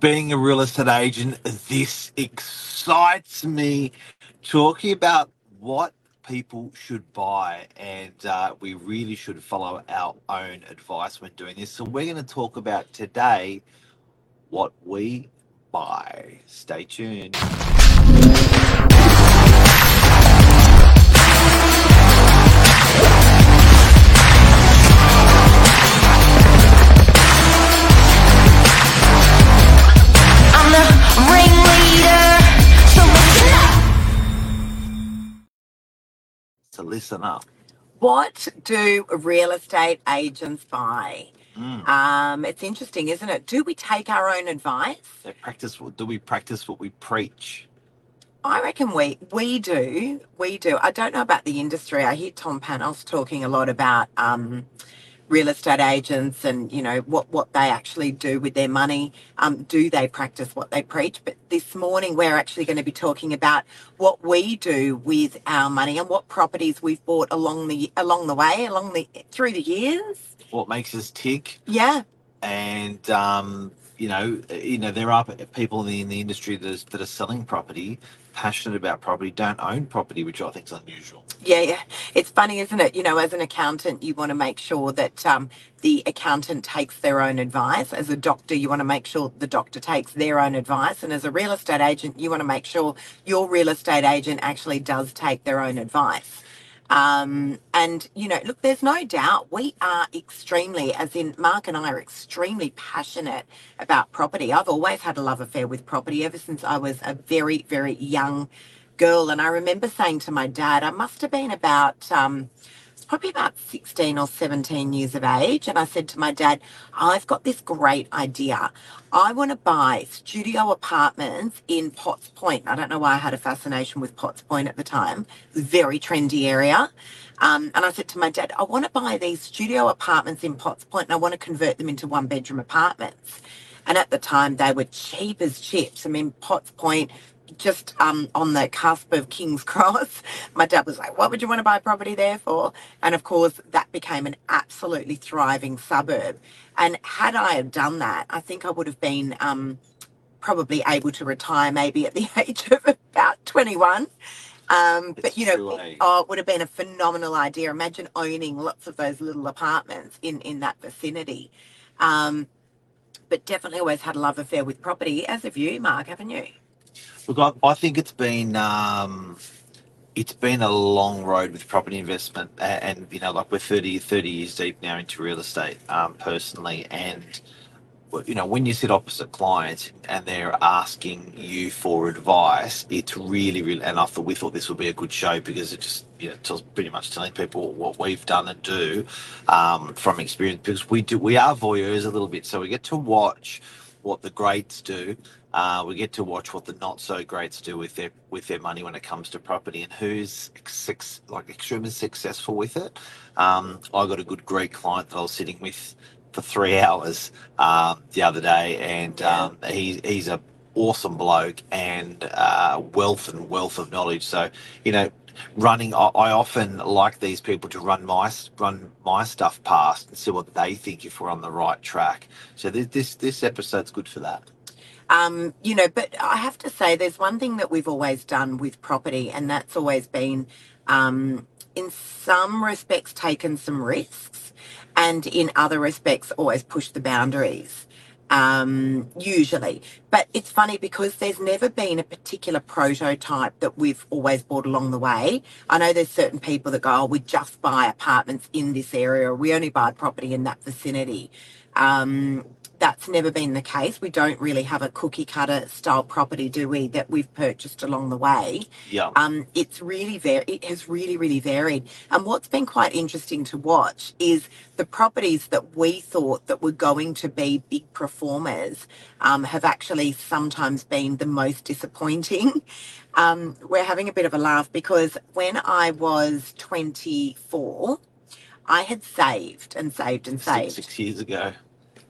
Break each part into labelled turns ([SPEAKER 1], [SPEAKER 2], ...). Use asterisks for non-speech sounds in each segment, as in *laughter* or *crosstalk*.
[SPEAKER 1] being a real estate agent, this excites me. Talking about what people should buy, and uh, we really should follow our own advice when doing this. So, we're going to talk about today what we buy. Stay tuned.
[SPEAKER 2] I'm the ringleader, so listen up.
[SPEAKER 1] So, listen up.
[SPEAKER 3] What do real estate agents buy?
[SPEAKER 1] Mm.
[SPEAKER 3] Um, it's interesting, isn't it? Do we take our own advice?
[SPEAKER 1] They practice. Do we practice what we preach?
[SPEAKER 3] I reckon we we do. We do. I don't know about the industry. I hear Tom Panos talking a lot about um, real estate agents and you know what what they actually do with their money. Um, do they practice what they preach? But this morning we're actually going to be talking about what we do with our money and what properties we've bought along the along the way, along the through the years.
[SPEAKER 1] What makes us tick?
[SPEAKER 3] Yeah,
[SPEAKER 1] and um, you know, you know, there are people in the, in the industry that, is, that are selling property, passionate about property, don't own property, which I think is unusual.
[SPEAKER 3] Yeah, yeah. It's funny, isn't it? You know, as an accountant, you want to make sure that um, the accountant takes their own advice. As a doctor, you want to make sure the doctor takes their own advice. And as a real estate agent, you want to make sure your real estate agent actually does take their own advice. Um, and, you know, look, there's no doubt we are extremely, as in Mark and I are extremely passionate about property. I've always had a love affair with property ever since I was a very, very young girl. And I remember saying to my dad, I must have been about, um, probably about 16 or 17 years of age. And I said to my dad, I've got this great idea. I want to buy studio apartments in Potts Point. I don't know why I had a fascination with Potts Point at the time. Very trendy area. Um, and I said to my dad, I want to buy these studio apartments in Potts Point and I want to convert them into one bedroom apartments. And at the time, they were cheap as chips. I mean, Potts Point, just um, on the cusp of King's *laughs* Cross. My dad was like, What would you want to buy property there for? And of course, that became an absolutely thriving suburb. And had I have done that, I think I would have been um, probably able to retire maybe at the *laughs* age of about 21. Um, but you know,
[SPEAKER 1] too
[SPEAKER 3] it,
[SPEAKER 1] late.
[SPEAKER 3] oh, it would have been a phenomenal idea. Imagine owning lots of those little apartments in in that vicinity. Um, but definitely always had a love affair with property, as have you, Mark, haven't you?
[SPEAKER 1] Look, I, I think it's been um, it's been a long road with property investment, and, and you know, like we're 30, 30 years deep now into real estate, um, personally, and you know, when you sit opposite clients and they're asking you for advice, it's really, really, and I thought we thought this would be a good show because it just, you know, tells pretty much telling people what we've done and do um, from experience because we do, we are voyeurs a little bit, so we get to watch what the greats do. Uh, we get to watch what the not so greats do with their with their money when it comes to property and who's suc- like extremely successful with it. Um, I got a good Greek client that I was sitting with for three hours um, the other day, and um, he, he's a awesome bloke and uh, wealth and wealth of knowledge. So you know, running, I, I often like these people to run my run my stuff past and see what they think if we're on the right track. So this this, this episode's good for that.
[SPEAKER 3] Um, you know, but I have to say, there's one thing that we've always done with property, and that's always been, um, in some respects, taken some risks, and in other respects, always pushed the boundaries. Um, usually, but it's funny because there's never been a particular prototype that we've always bought along the way. I know there's certain people that go, "Oh, we just buy apartments in this area, we only buy property in that vicinity." Um, that's never been the case. We don't really have a cookie cutter style property, do we, that we've purchased along the way.
[SPEAKER 1] Yeah.
[SPEAKER 3] Um, it's really var- it has really, really varied. And what's been quite interesting to watch is the properties that we thought that were going to be big performers um, have actually sometimes been the most disappointing. *laughs* Um, we're having a bit of a laugh because when I was 24, I had saved and saved and
[SPEAKER 1] Six,
[SPEAKER 3] saved.
[SPEAKER 1] six years ago.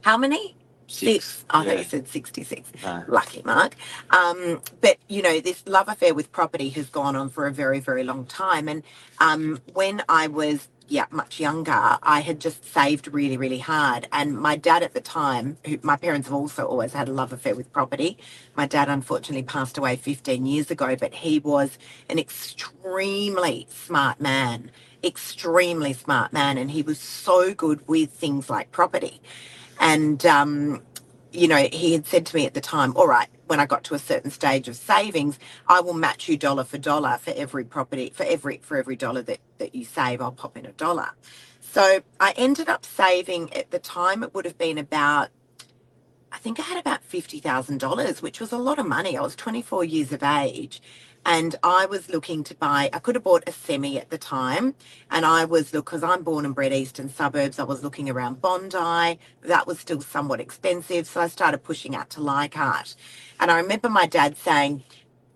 [SPEAKER 3] How many?
[SPEAKER 1] Six.
[SPEAKER 3] I thought
[SPEAKER 1] Yeah.
[SPEAKER 3] you said 66.
[SPEAKER 1] No.
[SPEAKER 3] Lucky Mark. Um, but, you know, this love affair with property has gone on for a very, very long time. And um, when I was yeah, much younger, I had just saved really, really hard. And my dad at the time, who my parents have also always had a love affair with property. My dad unfortunately passed away 15 years ago, but he was an extremely smart man, extremely smart man. And he was so good with things like property. And, um, you know, he had said to me at the time, all right, when I got to a certain stage of savings, I will match you dollar for dollar for every property, for every for every dollar that, that you save, I'll pop in a dollar. So I ended up saving at the time it would have been about I think I had about $50,000, which was a lot of money. I was 24 years of age and I was looking to buy, I could have bought a semi at the time. And I was, look, because I'm born and bred eastern suburbs, I was looking around Bondi. That was still somewhat expensive. So I started pushing out to Leichhardt. And I remember my dad saying,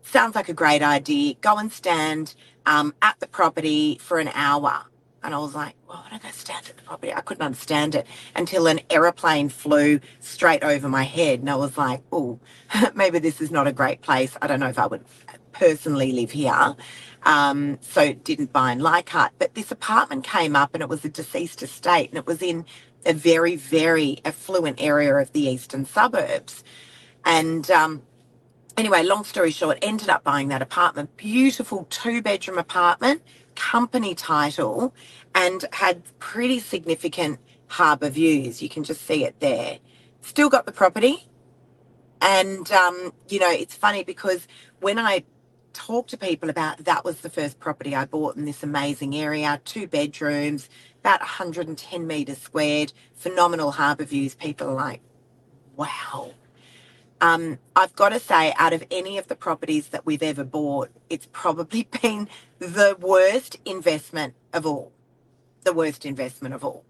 [SPEAKER 3] sounds like a great idea. Go and stand um, at the property for an hour. And I was like, well, don't I go stand at the property? I couldn't understand it until an aeroplane flew straight over my head. And I was like, oh, *laughs* maybe this is not a great place. I don't know if I would personally live here. Um, so didn't buy in Leichhardt. But this apartment came up and it was a deceased estate and it was in a very, very affluent area of the eastern suburbs. And um, anyway, long story short, ended up buying that apartment. Beautiful two bedroom apartment, company title, and had pretty significant harbour views. You can just see it there. Still got the property. And, um, you know, it's funny because when I talk to people about that was the first property I bought in this amazing area, two bedrooms, about 110 metres squared, phenomenal harbour views. People are like, wow. Um, I've got to say, out of any of the properties that we've ever bought, it's probably *laughs* been the worst investment of all. The worst investment of all.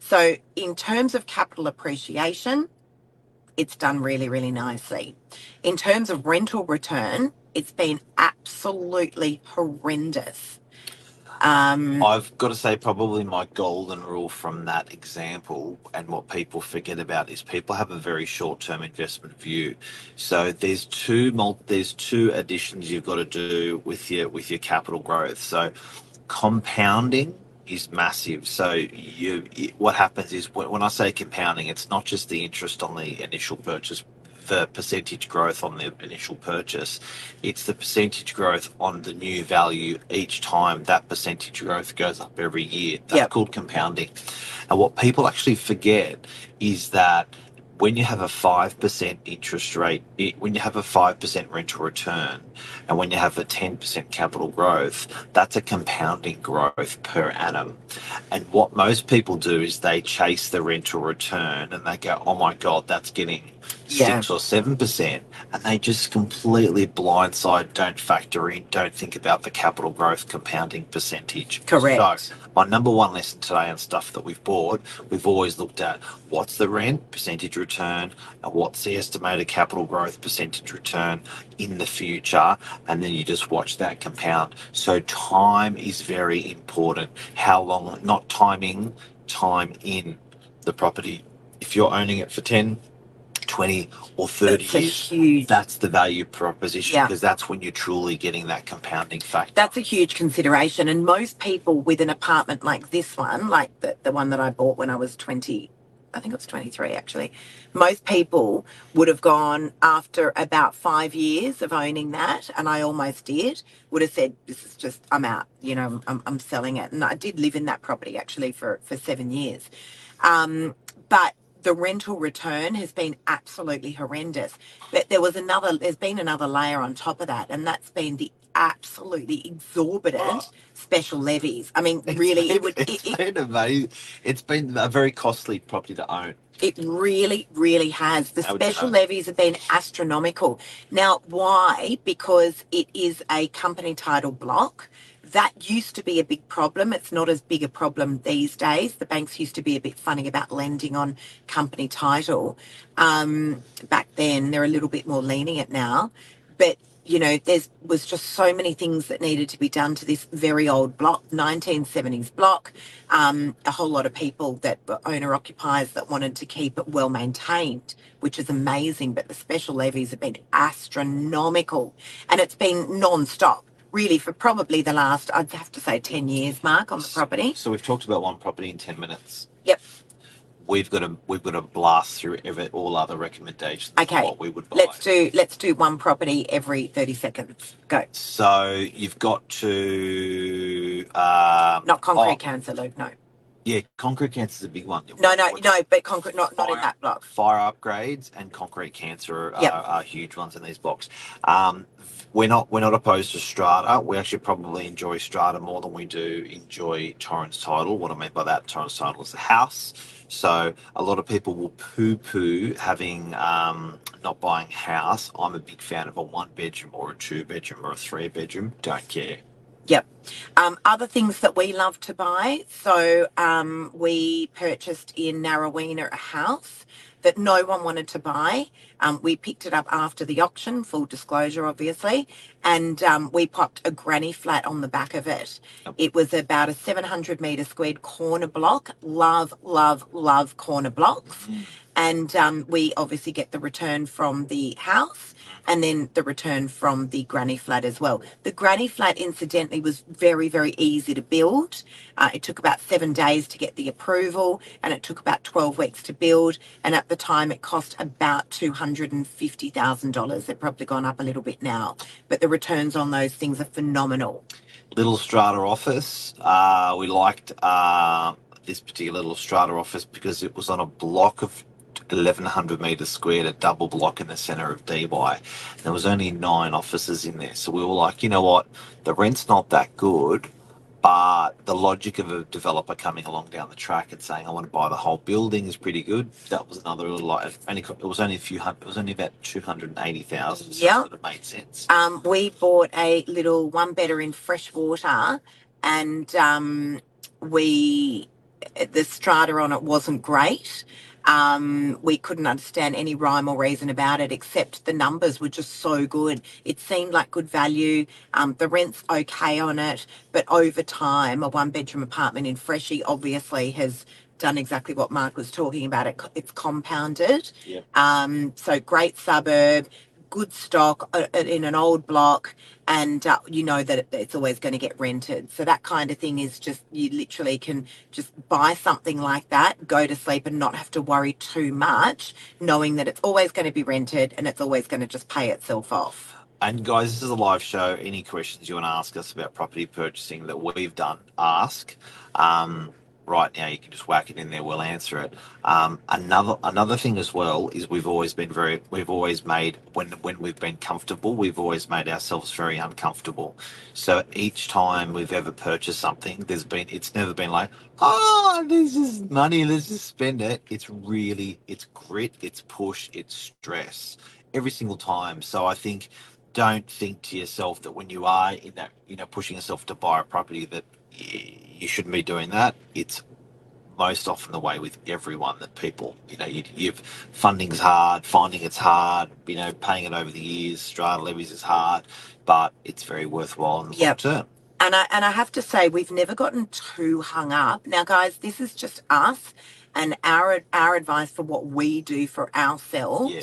[SPEAKER 3] So, in terms of capital appreciation, it's done really, really nicely. In terms of rental return, it's been absolutely horrendous. Um,
[SPEAKER 1] I've got to say, probably my golden rule from that example, and what people forget about is people have a very short-term investment view. So there's two mul- there's two additions you've got to do with your with your capital growth. So compounding is massive. So you, you what happens is when, when I say compounding, it's not just the interest on the initial purchase the percentage growth on the initial purchase. It's the percentage growth on the new value each time that percentage growth goes up every year. That's
[SPEAKER 3] Yep.
[SPEAKER 1] called compounding. And what people actually forget is that when you have a 5% interest rate, it, when you have a 5% rental return, and when you have a 10% capital growth, that's a compounding growth per annum. And what most people do is they chase the rental return and they go, oh my God, that's getting
[SPEAKER 3] Yeah.
[SPEAKER 1] six or seven percent, and they just completely blindside, don't factor in, don't think about the capital growth compounding percentage.
[SPEAKER 3] Correct.
[SPEAKER 1] So, my number one lesson today on stuff that we've bought, we've always looked at what's the rent percentage return and what's the estimated capital growth percentage return in the future, and then you just watch that compound. So time is very important. How long? Not timing, time in the property. If you're owning it for 10, 20 or 30
[SPEAKER 3] That's
[SPEAKER 1] years,
[SPEAKER 3] huge
[SPEAKER 1] that's the value proposition
[SPEAKER 3] Yeah.
[SPEAKER 1] because that's when you're truly getting that compounding factor.
[SPEAKER 3] that's a huge consideration. And most people with an apartment like this one, like the, the one that I bought when I was 20, I think it was 23 actually, most people would have gone after about five years of owning that, and I almost did, would have said, This is just, I'm out, you know, I'm, I'm selling it. And I did live in that property actually for, for seven years. Um, but the rental return has been absolutely horrendous. But there was another, there's been another layer on top of that, and that's been the absolutely exorbitant special levies. I mean,
[SPEAKER 1] It's
[SPEAKER 3] really,
[SPEAKER 1] been,
[SPEAKER 3] it would,
[SPEAKER 1] it's
[SPEAKER 3] it, it,
[SPEAKER 1] been amazing. It's been a very costly property to own.
[SPEAKER 3] it really, really has. The special levies have been astronomical. Now, why? Because it is a company title block. That used to be a big problem. It's not as big a problem these days. The banks used to be a bit funny about lending on company title. Um, back then, they're a little bit more lenient now. But you know, there was just so many things that needed to be done to this very old block, 1970s block. Um, a whole lot of people that were owner occupiers that wanted to keep it well maintained, which is amazing. But the special levies have been astronomical and it's been non stop. Really for probably the last, I'd have to say, 10 years mark on the property.
[SPEAKER 1] So we've talked about one property in ten minutes.
[SPEAKER 3] Yep.
[SPEAKER 1] We've got to we've got to blast through every, all other recommendations.
[SPEAKER 3] Okay,
[SPEAKER 1] What we would buy.
[SPEAKER 3] Let's do let's do one property every 30 seconds. Go.
[SPEAKER 1] So you've got to um,
[SPEAKER 3] Not concrete
[SPEAKER 1] oh,
[SPEAKER 3] cancer, Luke. No.
[SPEAKER 1] Yeah, concrete cancer is a big one.
[SPEAKER 3] No, no, no, but concrete, not, not in that block.
[SPEAKER 1] Fire upgrades and concrete cancer are,
[SPEAKER 3] Yep.
[SPEAKER 1] are huge ones in these blocks. Um, we're not we're not opposed to strata. We actually probably enjoy strata more than we do enjoy Torrens title. What I mean by that, Torrens title is the house. So a lot of people will poo-poo having um, not buying house. I'm a big fan of a one bedroom or a two bedroom or a three bedroom. Don't care.
[SPEAKER 3] Um, other things that we love to buy. So um, we purchased in Narraweena a house that no one wanted to buy. Um, we picked it up after the auction, full disclosure, obviously, and um, we popped a granny flat on the back of it.
[SPEAKER 1] Yep.
[SPEAKER 3] It was about a 700 metre squared corner block. Love, love, love corner blocks. And um, we obviously get the return from the house and then the return from the granny flat as well. The granny flat, incidentally, was very, very easy to build. Uh, it took about seven days to get the approval, and it took about 12 weeks to build. And at the time, it cost about $250,000. They've probably gone up a little bit now, but the returns on those things are phenomenal.
[SPEAKER 1] Little strata office. Uh, we liked uh, this particular little strata office because it was on a block of 1100 meters squared, a double block in the center of Dee Why. There was only nine offices in there, so we were like, you know what, the rent's not that good, but the logic of a developer coming along down the track and saying, I want to buy the whole building is pretty good. That was another little like, only it was only a few hundred, it was only about 280,000. So
[SPEAKER 3] Yeah.
[SPEAKER 1] it sort of made sense.
[SPEAKER 3] Um, we bought a little one bedder in freshwater, and um, we the strata on it wasn't great. Um, we couldn't understand any rhyme or reason about it, except the numbers were just so good. It seemed like good value. Um, the rent's okay on it, but over time, a one bedroom apartment in Freshie obviously has done exactly what Mark was talking about. It it's compounded.
[SPEAKER 1] Yep.
[SPEAKER 3] Um, so great suburb, good stock uh, uh, in an old block, and uh, you know that it's always going to get rented. So that kind of thing is just you literally can just buy something like that, go to sleep, and not have to worry too much, knowing that it's always going to be rented and it's always going to just pay itself off.
[SPEAKER 1] And guys, this is a live show. Any questions you want to ask us about property purchasing that we've done, ask. Um, right now, you can just whack it in there. We'll answer it. Um, another another thing as well is we've always been very we've always made when when we've been comfortable, we've always made ourselves very uncomfortable. So each time we've ever purchased something, there's been it's never been like, oh, this is money, let's just spend it. It's really it's grit, it's push, it's stress every single time. So I think don't think to yourself that when you are in that, you know, pushing yourself to buy a property that you shouldn't be doing that. It's most often the way with everyone that people, you know, you, you've funding's hard, finding it's hard, you know, paying it over the years, strata levies is hard, but it's very worthwhile in the
[SPEAKER 3] Yep.
[SPEAKER 1] long term.
[SPEAKER 3] And I and I have to say we've never gotten too hung up. Now, guys, this is just us and our our advice for what we do for ourselves.
[SPEAKER 1] Yeah.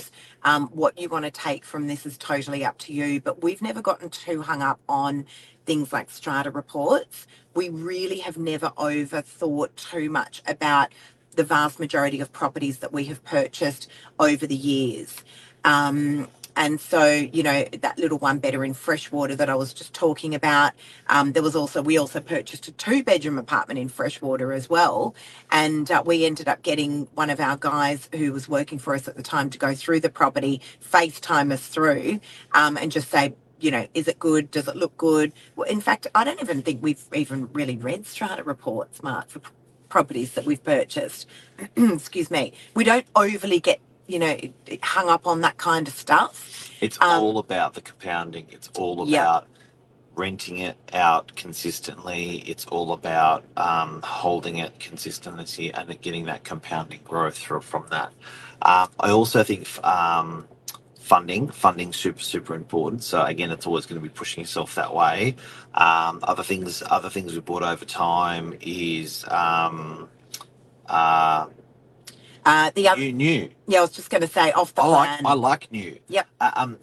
[SPEAKER 3] Um, what you want to take from this is totally up to you. But we've never gotten too hung up on things like strata reports. We really have never overthought too much about the vast majority of properties that we have purchased over the years. Um, and so, you know, that little one better in freshwater that I was just talking about. Um, there was also, we also purchased a two bedroom apartment in freshwater as well. And uh, we ended up getting one of our guys who was working for us at the time to go through the property, FaceTime us through, um, and just say, you know, is it good? Does it look good? Well, in fact, I don't even think we've even really read strata reports, Mark, for p- properties that we've purchased. *clears throat* Excuse me. We don't overly get, you know, hung up on that kind of stuff.
[SPEAKER 1] It's
[SPEAKER 3] Um,
[SPEAKER 1] all about the compounding. It's all
[SPEAKER 3] Yeah.
[SPEAKER 1] about renting it out consistently. It's all about um, holding it consistency and getting that compounding growth through, from that. Um, I also think um, funding, funding super super important. So again, it's always going to be pushing yourself that way. Um, other things, other things we bought over time is um, uh,
[SPEAKER 3] Uh, the other,
[SPEAKER 1] new new.
[SPEAKER 3] yeah, I was just going to say off the
[SPEAKER 1] I like. I like new.
[SPEAKER 3] Yep.
[SPEAKER 1] Uh, um,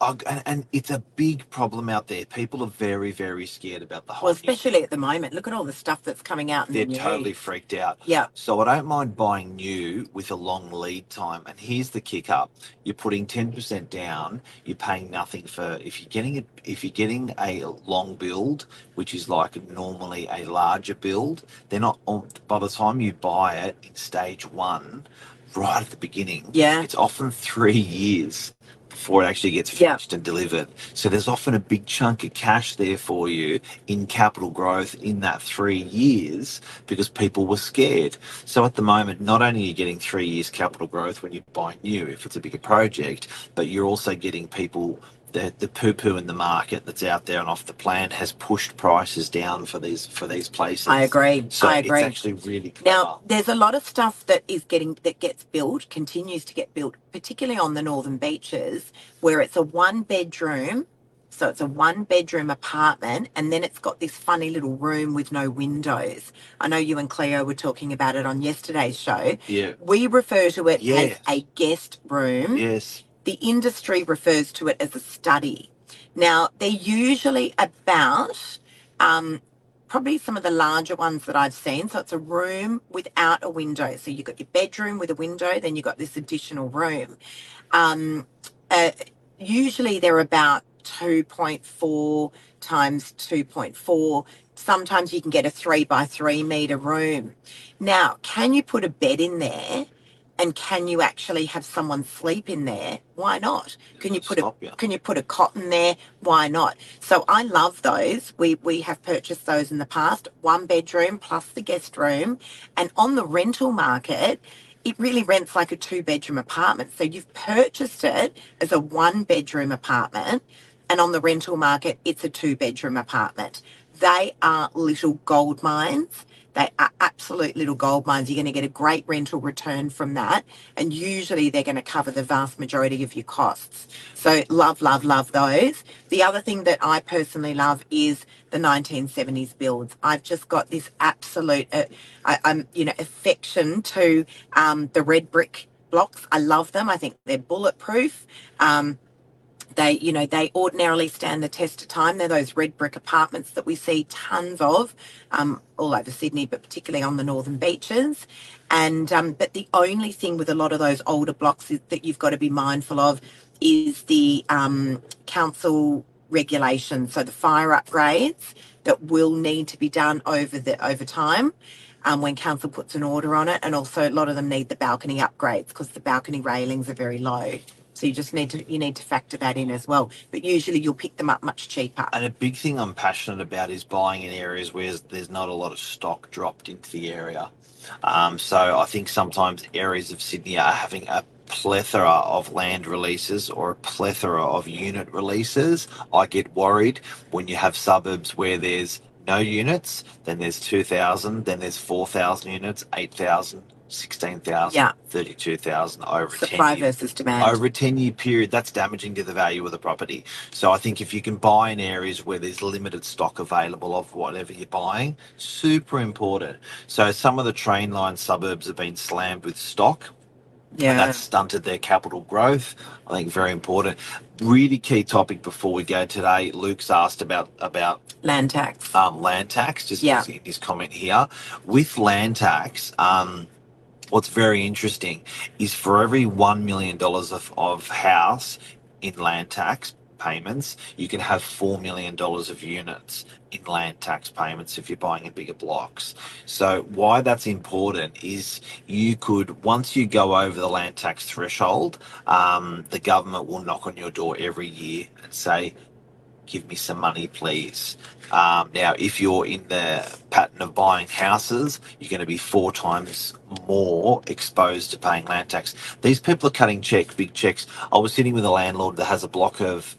[SPEAKER 1] I, and, and it's a big problem out there. People are very, very scared about the whole.
[SPEAKER 3] Well,
[SPEAKER 1] thing.
[SPEAKER 3] especially at the moment. Look at all the stuff that's coming out
[SPEAKER 1] They're
[SPEAKER 3] the
[SPEAKER 1] totally freaked out.
[SPEAKER 3] Yeah.
[SPEAKER 1] So I don't mind buying new with a long lead time. And here's the kick up: you're putting ten percent down. You're paying nothing for if you're getting it. If you're getting a long build, which is like normally a larger build, they're not. On, by the time you buy it in stage one, right at the beginning,
[SPEAKER 3] Yeah.
[SPEAKER 1] it's often three years before it actually gets
[SPEAKER 3] Yeah.
[SPEAKER 1] finished and delivered. So there's often a big chunk of cash there for you in capital growth in that three years because people were scared. So at the moment, not only are you getting three years capital growth when you buy new, if it's a bigger project, but you're also getting people. The, the poo poo in the market that's out there and off the plan has pushed prices down for these for these places.
[SPEAKER 3] I agree.
[SPEAKER 1] So
[SPEAKER 3] I agree.
[SPEAKER 1] it's actually really clever.
[SPEAKER 3] Now, there's a lot of stuff that is getting that gets built, continues to get built, particularly on the northern beaches, where it's a one bedroom. So it's a one bedroom apartment, and then it's got this funny little room with no windows. I know you and Cleo were talking about it on yesterday's show.
[SPEAKER 1] yeah.
[SPEAKER 3] We refer to it
[SPEAKER 1] Yes.
[SPEAKER 3] as a guest room.
[SPEAKER 1] Yes.
[SPEAKER 3] The industry refers to it as a study. Now, they're usually about um, probably some of the larger ones that I've seen. So it's a room without a window. So you've got your bedroom with a window, then you've got this additional room. Um, uh, usually they're about 2.4 times 2.4. Sometimes you can get a three by three meter room. Now, can you put a bed in there? And can you actually have someone sleep in there? Why not? Can you put a
[SPEAKER 1] Stop you.
[SPEAKER 3] can you put a cot in there? Why not? So I love those. We we have purchased those in the past. One bedroom plus the guest room, and on the rental market, it really rents like a two bedroom apartment. So you've purchased it as a one bedroom apartment, and on the rental market, it's a two bedroom apartment. They are little gold mines. They are absolute little gold mines. You're going to get a great rental return from that. And usually they're going to cover the vast majority of your costs. So love, love, love those. The other thing that I personally love is the 1970s builds. I've just got this absolute, uh, I, I'm, you know, affection to um, the red brick blocks. I love them. I think they're bulletproof. Um, they, you know, they ordinarily stand the test of time. They're those red brick apartments that we see tons of um, all over Sydney, but particularly on the northern beaches. And um, but the only thing with a lot of those older blocks is that you've got to be mindful of is the um, council regulations. So the fire upgrades that will need to be done over the over time. Um, when council puts an order on it, and also a lot of them need the balcony upgrades because the balcony railings are very low. So you just need to you need to factor that in as well. But usually you'll pick them up much cheaper.
[SPEAKER 1] And a big thing I'm passionate about is buying in areas where there's not a lot of stock dropped into the area. Um, so I think sometimes areas of Sydney are having a plethora of land releases or a plethora of unit releases. I get worried when you have suburbs where there's no units, then there's 2,000, then there's 4,000 units, 8,000, 16,000,
[SPEAKER 3] Yeah.
[SPEAKER 1] 32,000 over a 10
[SPEAKER 3] Supply
[SPEAKER 1] year
[SPEAKER 3] versus demand.
[SPEAKER 1] over a 10 year period, that's damaging to the value of the property. So I think if you can buy in areas where there's limited stock available of whatever you're buying, super important. So some of the train line suburbs have been slammed with stock and
[SPEAKER 3] yeah.
[SPEAKER 1] that's stunted their capital growth. I think very important. Really key topic before we go today. Luke's asked about about
[SPEAKER 3] Land tax.
[SPEAKER 1] um, land tax, just
[SPEAKER 3] Yeah.
[SPEAKER 1] in his comment here. With land tax, um, what's very interesting is for every $1 million of, of house in land tax payments, you can have $4 million of units in land tax payments if you're buying in bigger blocks. So, why that's important is you could, once you go over the land tax threshold, um, the government will knock on your door every year and say, give me some money, please. Um, now, if you're in the pattern of buying houses, you're going to be four times more exposed to paying land tax. These people are cutting checks, big checks. I was sitting with a landlord that has a block of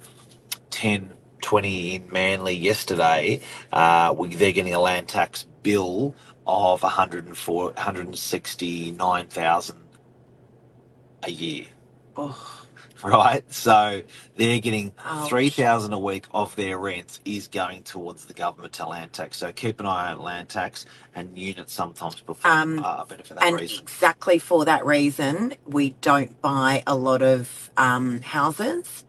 [SPEAKER 1] 10, 20 in Manly yesterday. Uh, we, they're getting a land tax bill of 104, 169,000 a year.
[SPEAKER 3] Oh, *laughs*
[SPEAKER 1] Right, so they're getting
[SPEAKER 3] Ouch.
[SPEAKER 1] three thousand a week of their rent is going towards the government to land tax. So keep an eye on land tax and units sometimes perform
[SPEAKER 3] Um,
[SPEAKER 1] uh, better for that
[SPEAKER 3] and
[SPEAKER 1] reason.
[SPEAKER 3] exactly for that reason, we don't buy a lot of um, houses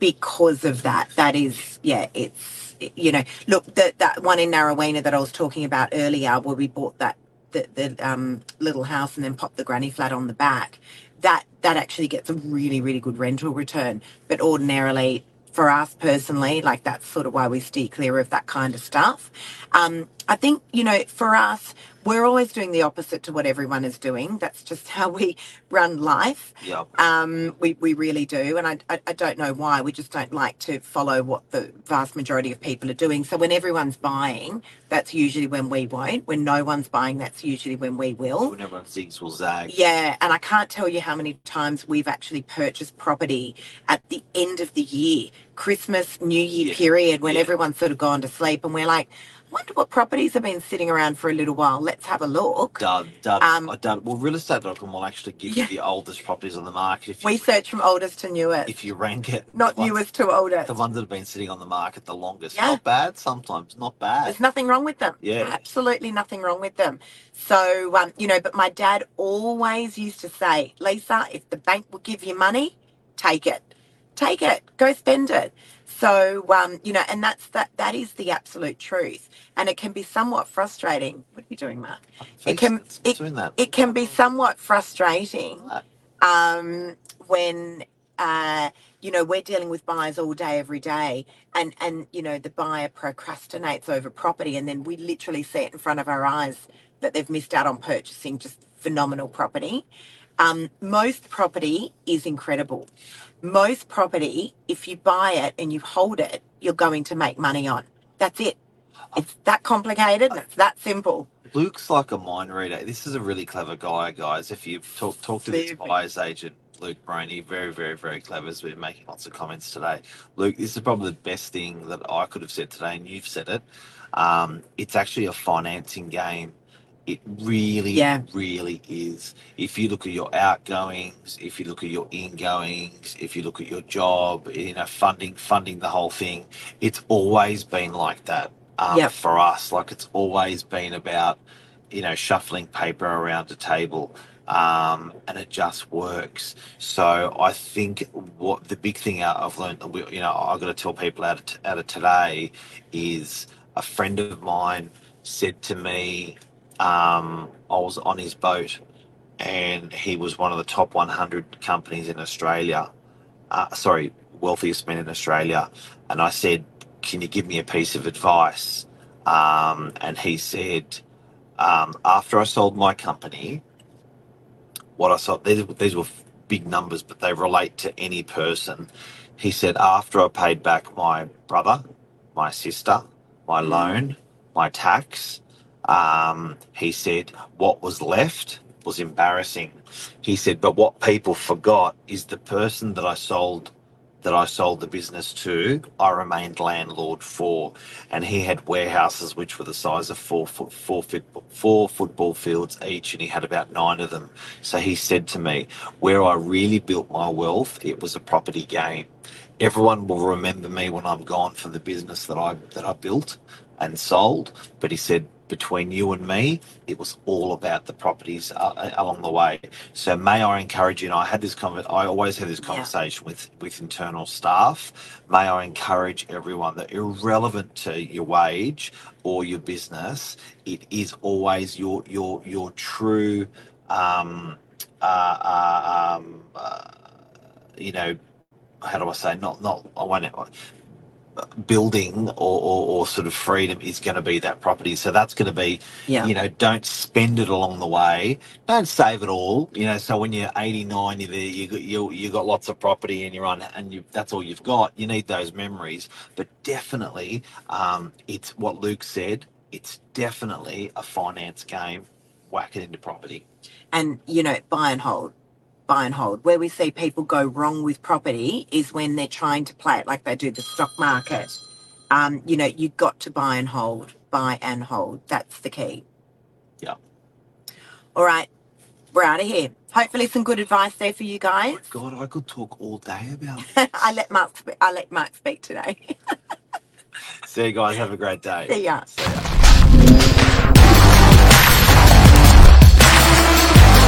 [SPEAKER 3] because of that. That is, yeah, it's you know, look that that one in Narraweena that I was talking about earlier, where we bought that the, the um, little house and then popped the granny flat on the back. That that actually gets a really really good rental return. But ordinarily, for us personally, like that's sort of why we steer clear of that kind of stuff. Um, I think you know, for us, we're always doing the opposite to what everyone is doing. That's just how we run life.
[SPEAKER 1] Yeah.
[SPEAKER 3] Um, we, we really do. And I, I, I don't know why. We just don't like to follow what the vast majority of people are doing. So when everyone's buying, that's usually when we won't. When no one's buying, that's usually when we will.
[SPEAKER 1] When everyone zigs will zag.
[SPEAKER 3] Yeah, and I can't tell you how many times we've actually purchased property at the end of the year, Christmas, New Year
[SPEAKER 1] Yeah.
[SPEAKER 3] period, when
[SPEAKER 1] Yeah.
[SPEAKER 3] everyone's sort of gone to sleep, and we're like, wonder what properties have been sitting around for a little while. Let's have a look.
[SPEAKER 1] Done, done,
[SPEAKER 3] Um,
[SPEAKER 1] I done. Well, real estate.com will actually give
[SPEAKER 3] Yeah.
[SPEAKER 1] you the oldest properties on the market. If you,
[SPEAKER 3] We search from oldest to newest,
[SPEAKER 1] if you rank it,
[SPEAKER 3] not
[SPEAKER 1] ones-
[SPEAKER 3] newest to oldest.
[SPEAKER 1] The ones that have been sitting on the market the longest.
[SPEAKER 3] Yeah.
[SPEAKER 1] Not bad sometimes, not bad.
[SPEAKER 3] There's nothing wrong with them.
[SPEAKER 1] Yeah.
[SPEAKER 3] Absolutely nothing wrong with them. So, um, you know, but my dad always used to say, Lisa, if the bank will give you money, take it. Take it. Go spend it. So, um, you know, and that's that that is the absolute truth. And it can be somewhat frustrating. What are you doing, Mark?
[SPEAKER 1] It
[SPEAKER 3] can- it-
[SPEAKER 1] doing that.
[SPEAKER 3] It can be somewhat frustrating um, when uh, you know we're dealing with buyers all day, every day, and and you know the buyer procrastinates over property, and then we literally see it in front of our eyes that they've missed out on purchasing just phenomenal property. Um, most property is incredible. Most property, if you buy it and you hold it, you're going to make money on. That's it. It's that complicated and it's that simple.
[SPEAKER 1] Luke's like a mind reader. This is a really clever guy, guys. If you talk talk to this buyer's agent, Luke Broney, very, very, very clever. Has been making lots of comments today. Luke, this is probably the best thing that I could have said today, and you've said it. Um, it's actually a financing game. It really,
[SPEAKER 3] Yeah.
[SPEAKER 1] really is. If you look at your outgoings, if you look at your ingoings, if you look at your job, you know, funding, funding the whole thing, it's always been like that um,
[SPEAKER 3] Yep.
[SPEAKER 1] for us. Like it's always been about, you know, shuffling paper around a table. Um, and it just works. So I think what the big thing I've learned, you know, I've got to tell people out of, out of today is a friend of mine said to me, um, I was on his boat and he was one of the top 100 companies in Australia. Uh, sorry, wealthiest men in Australia. And I said, Can you give me a piece of advice? Um, and he said, um, After I sold my company, what I sold, these, these were big numbers, but they relate to any person. He said, After I paid back my brother, my sister, my loan, my tax, um, he said, What was left was embarrassing. He said, but what people forgot is the person that I sold that I sold the business to, I remained landlord for, and he had warehouses which were the size of four foot four foot four football fields each, and he had about nine of them. So he said to me, where I really built my wealth, it was a property game. Everyone will remember me when I'm gone for the business that I that I built and sold. But he said, between you and me, it was all about the properties uh, along the way. So may I encourage you? And I had this conver- I always have this
[SPEAKER 3] Yeah.
[SPEAKER 1] conversation with with internal staff. May I encourage everyone that irrelevant to your wage or your business, it is always your your your true, um, uh, uh, um, uh, you know, how do I say? Not not I won't building or, or, or sort of freedom is going to be that property. So that's going to be,
[SPEAKER 3] Yeah.
[SPEAKER 1] you know, don't spend it along the way. Don't save it all. You know, so when you're 89, you're there, you got you you got lots of property and you're on, and you that's all you've got. You need those memories, but definitely, um, it's what Luke said. It's definitely a finance game. Whack it into property.
[SPEAKER 3] and you know buy and hold buy and hold where we see people go wrong with property is when they're trying to play it like they do the stock market um you know you've got to buy and hold buy and hold that's the key
[SPEAKER 1] Yeah.
[SPEAKER 3] all right we're out of here hopefully some good advice there for you guys
[SPEAKER 1] God, I could talk all day about. *laughs*
[SPEAKER 3] i let mark i let mark speak today *laughs*
[SPEAKER 1] See you guys. Have a great day.
[SPEAKER 3] see ya
[SPEAKER 1] See ya.